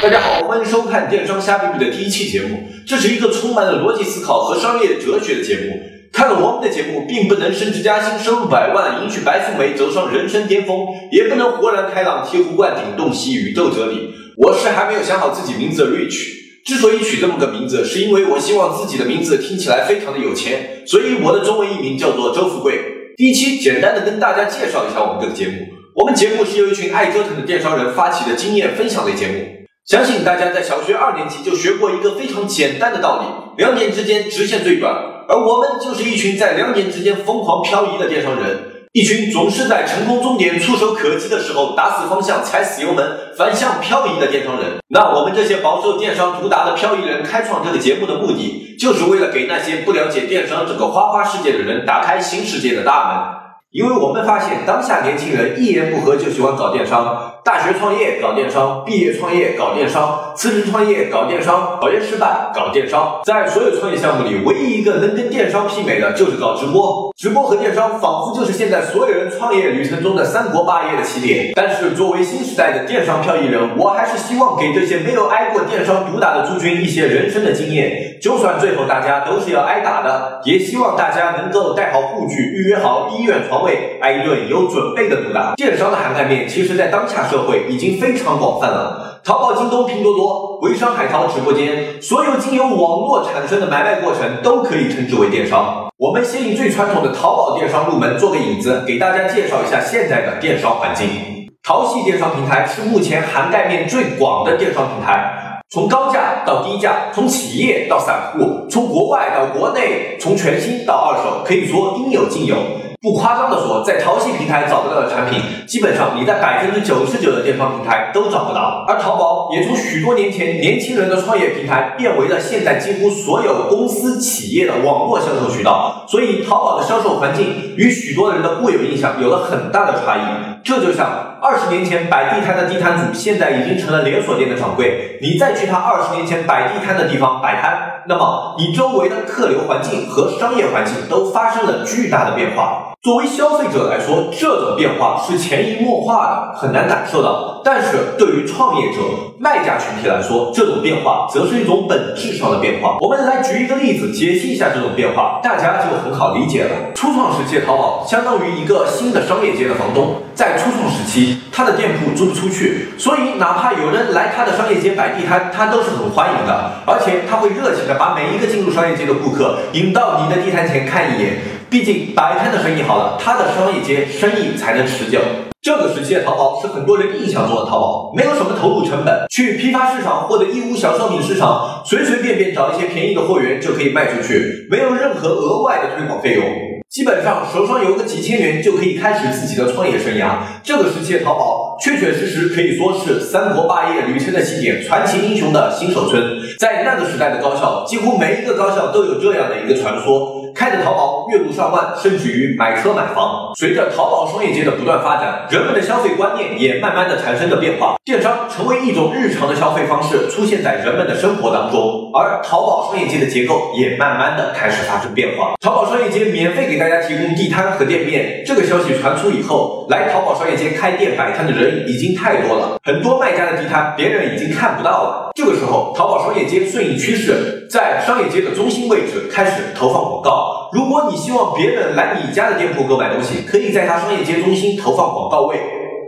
大家好，欢迎收看电商虾比比的第一期节目。这是一个充满了逻辑思考和商业哲学的节目。看了我们的节目，并不能升职加薪、收入百万、迎娶白富美、走上人生巅峰，也不能豁然开朗、醍醐灌顶、洞悉宇宙哲理。我是还没有想好自己名字的 Rich。之所以取这么个名字，是因为我希望自己的名字听起来非常的有钱，所以我的中文译名叫做周富贵。第一期简单的跟大家介绍一下我们这个节目。我们节目是由一群爱折腾的电商人发起的经验分享类节目。相信大家在小学二年级就学过一个非常简单的道理：两点之间直线最短。而我们就是一群在两点之间疯狂漂移的电商人。一群总是在成功终点触手可及的时候打死方向踩死油门反向漂移的电商人。那我们这些饱受电商毒打的漂移人开创这个节目的目的，就是为了给那些不了解电商这个花花世界的人打开新世界的大门。因为我们发现，当下年轻人一言不合就喜欢搞电商，大学创业搞电商，毕业创业搞电商，辞职创业搞电商，考研失败搞电商。在所有创业项目里，唯一一个能跟电商媲美的就是搞直播。直播和电商仿佛就是现在所有人创业旅程中的三国霸业的起点。但是作为新时代的电商漂移人，我还是希望给这些没有挨过电商毒打的诸君一些人生的经验。就算最后大家都是要挨打的，也希望大家能够带好护具，预约好医院床。位挨一顿有准备的毒打。电商的涵盖面，其实在当下社会已经非常广泛了。淘宝、京东、拼多多、微商、海淘直播间，所有经由网络产生的买卖过程，都可以称之为电商。我们先以最传统的淘宝电商入门做个引子，给大家介绍一下现在的电商环境。淘系电商平台是目前涵盖面最广的电商平台，从高价到低价，从企业到散户，从国外到国内，从全新到二手，可以说应有尽有。不夸张的说，在淘系平台找不到的产品，基本上你在百分之九十九的电商平台都找不到。而淘宝也从许多年前年轻人的创业平台，变为了现在几乎所有公司企业的网络销售渠道。所以，淘宝的销售环境与许多人的固有印象有了很大的差异。这就像二十年前摆地摊的地摊主，现在已经成了连锁店的掌柜。你再去他二十年前摆地摊的地方摆摊，那么你周围的客流环境和商业环境都发生了巨大的变化。作为消费者来说，这种变化是潜移默化的，很难感受到。但是对于创业者、卖家群体来说，这种变化则是一种本质上的变化。我们来举一个例子，解析一下这种变化，大家就很好理解了。初创时期，淘宝相当于一个新的商业街的房东，在初创时期，他的店铺租不出去，所以哪怕有人来他的商业街摆地摊，他都是很欢迎的，而且他会热情的把每一个进入商业街的顾客引到你的地摊前看一眼。毕竟摆摊的生意好了，他的商业街生意才能持久。这个时期的淘宝是很多人印象中的淘宝，没有什么投入成本，去批发市场或者义乌小商品市场，随随便便找一些便宜的货源就可以卖出去，没有任何额外的推广费用，基本上手上有个几千元就可以开始自己的创业生涯。这个时期的淘宝确确实实可以说是三国霸业旅程的起点，传奇英雄的新手村。在那个时代的高校，几乎每一个高校都有这样的一个传说。开着淘宝，月入上万，甚至于买车买房。随着淘宝商业街的不断发展，人们的消费观念也慢慢的产生了变化，电商成为一种日常的消费方式，出现在人们的生活当中。而淘宝商业街的结构也慢慢的开始发生变化。淘宝商业街免费给大家提供地摊和店面，这个消息传出以后，来淘宝商业街开店摆摊的人已经太多了，很多卖家的地摊别人已经看不到了。这个时候，淘宝商业街顺应趋势，在商业街的中心位置开始投放广告。如果你希望别人来你家的店铺购买东西，可以在他商业街中心投放广告位。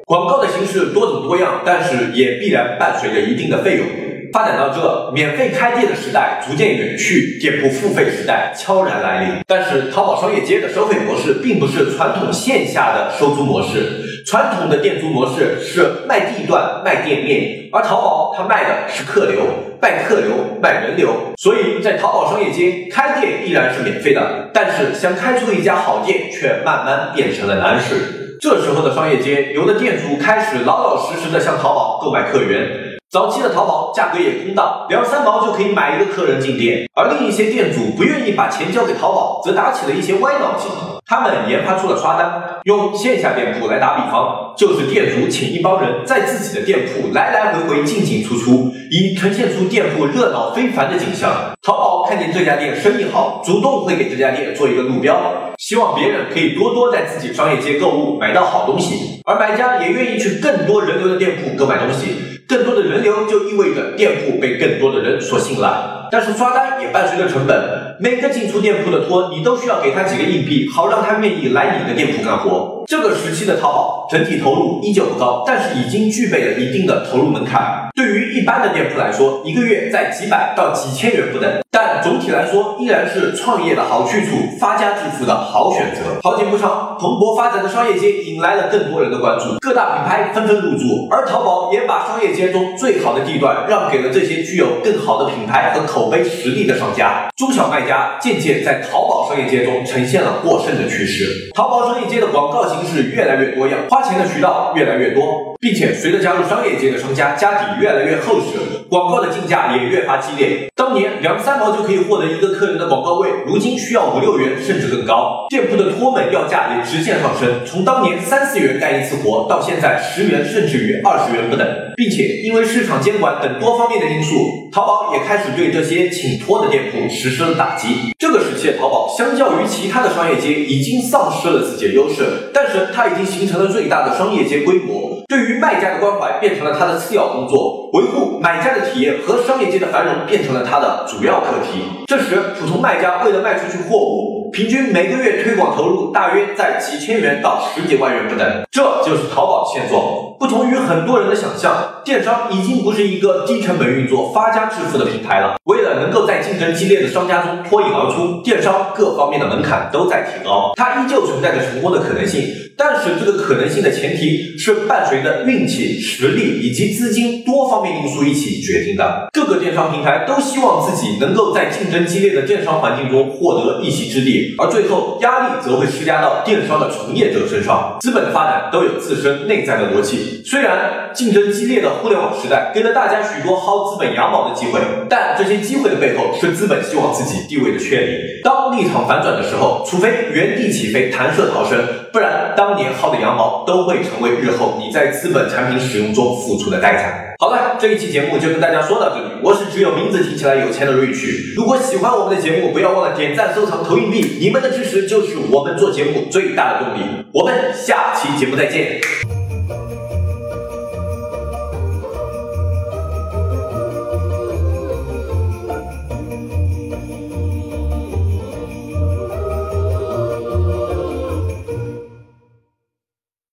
广告的形式多种多样，但是也必然伴随着一定的费用。发展到这，免费开店的时代逐渐远去，店铺付费时代悄然来临。但是，淘宝商业街的收费模式并不是传统线下的收租模式。传统的店租模式是卖地段、卖店面，而淘宝它卖的是客流，卖客流、卖人流。所以在淘宝商业街开店依然是免费的，但是想开出一家好店却慢慢变成了难事。这时候的商业街，有的店主开始老老实实的向淘宝购买客源。早期的淘宝价格也公道，两三毛就可以买一个客人进店，而另一些店主不愿意把钱交给淘宝，则打起了一些歪脑筋。他们研发出了刷单，用线下店铺来打比方，就是店主请一帮人在自己的店铺来来回回进进出出，以呈现出店铺热闹非凡的景象。淘宝看见这家店生意好，主动会给这家店做一个路标，希望别人可以多多在自己商业街购物，买到好东西，而买家也愿意去更多人流的店铺购买东西。更多的人流就意味着店铺被更多的人所信赖。但是刷单也伴随着成本，每个进出店铺的托，你都需要给他几个硬币，好让他愿意来你的店铺干活。这个时期的淘宝整体投入依旧不高，但是已经具备了一定的投入门槛。对于一般的店铺来说，一个月在几百到几千元不等，但总体来说依然是创业的好去处，发家致富的好选择。好景不长，蓬勃发展的商业街引来了更多人的关注，各大品牌纷纷入驻，而淘宝也把商业街中最好的地段让给了这些具有更好的品牌和口碑实力的商家。中小卖家渐渐在淘宝商业街中呈现了过剩的趋势。淘宝商业街的广告形式越来越多样，花钱的渠道越来越多，并且随着加入商业街的商家家底越来越厚实，广告的竞价也越发激烈。当年两三毛就可以获得一个客人的广告位，如今需要五六元甚至更高。店铺的托门要价也直线上升，从当年三四元干一次活，到现在十元甚至于二十元不等。并且因为市场监管等多方面的因素，淘宝也开始对这些请托的店铺实施了打击。这个时期淘宝，相较于其他的商业街，已经丧失了自己的优势，但是它已经形成了最大的商业街规模。对于卖家的关怀变成了它的次要工作，维护买家的体验和商业街的繁荣变成了它的主要课题。这时，普通卖家为了卖出去货物，平均每个月推广投入大约在几千元到十几万元不等，这就是淘宝的现状。不同于很多人的想象，电商已经不是一个低成本运作、发家致富的平台了。为了能够在竞争激烈的商家中脱颖而出，电商各方面的门槛都在提高。它依旧存在着成功的可能性，但是这个可能性的前提是伴随着运气、实力以及资金多方面因素一起决定的。各个电商平台都希望自己能够在竞争激烈的电商环境中获得一席之地，而最后压力则会施加到电商的从业者身上。资本的发展都有自身内在的逻辑。虽然竞争激烈的互联网时代给了大家许多薅资本羊毛的机会，但这些机会的背后是资本希望自己地位的确立。当立场反转的时候，除非原地起飞、弹射逃生，不然当年薅的羊毛都会成为日后你在资本产品使用中付出的代价。好了，这一期节目就跟大家说到这里。我是只有名字听起来有钱的瑞曲。如果喜欢我们的节目，不要忘了点赞、收藏、投硬币，你们的支持就是我们做节目最大的动力。我们下期节目再见。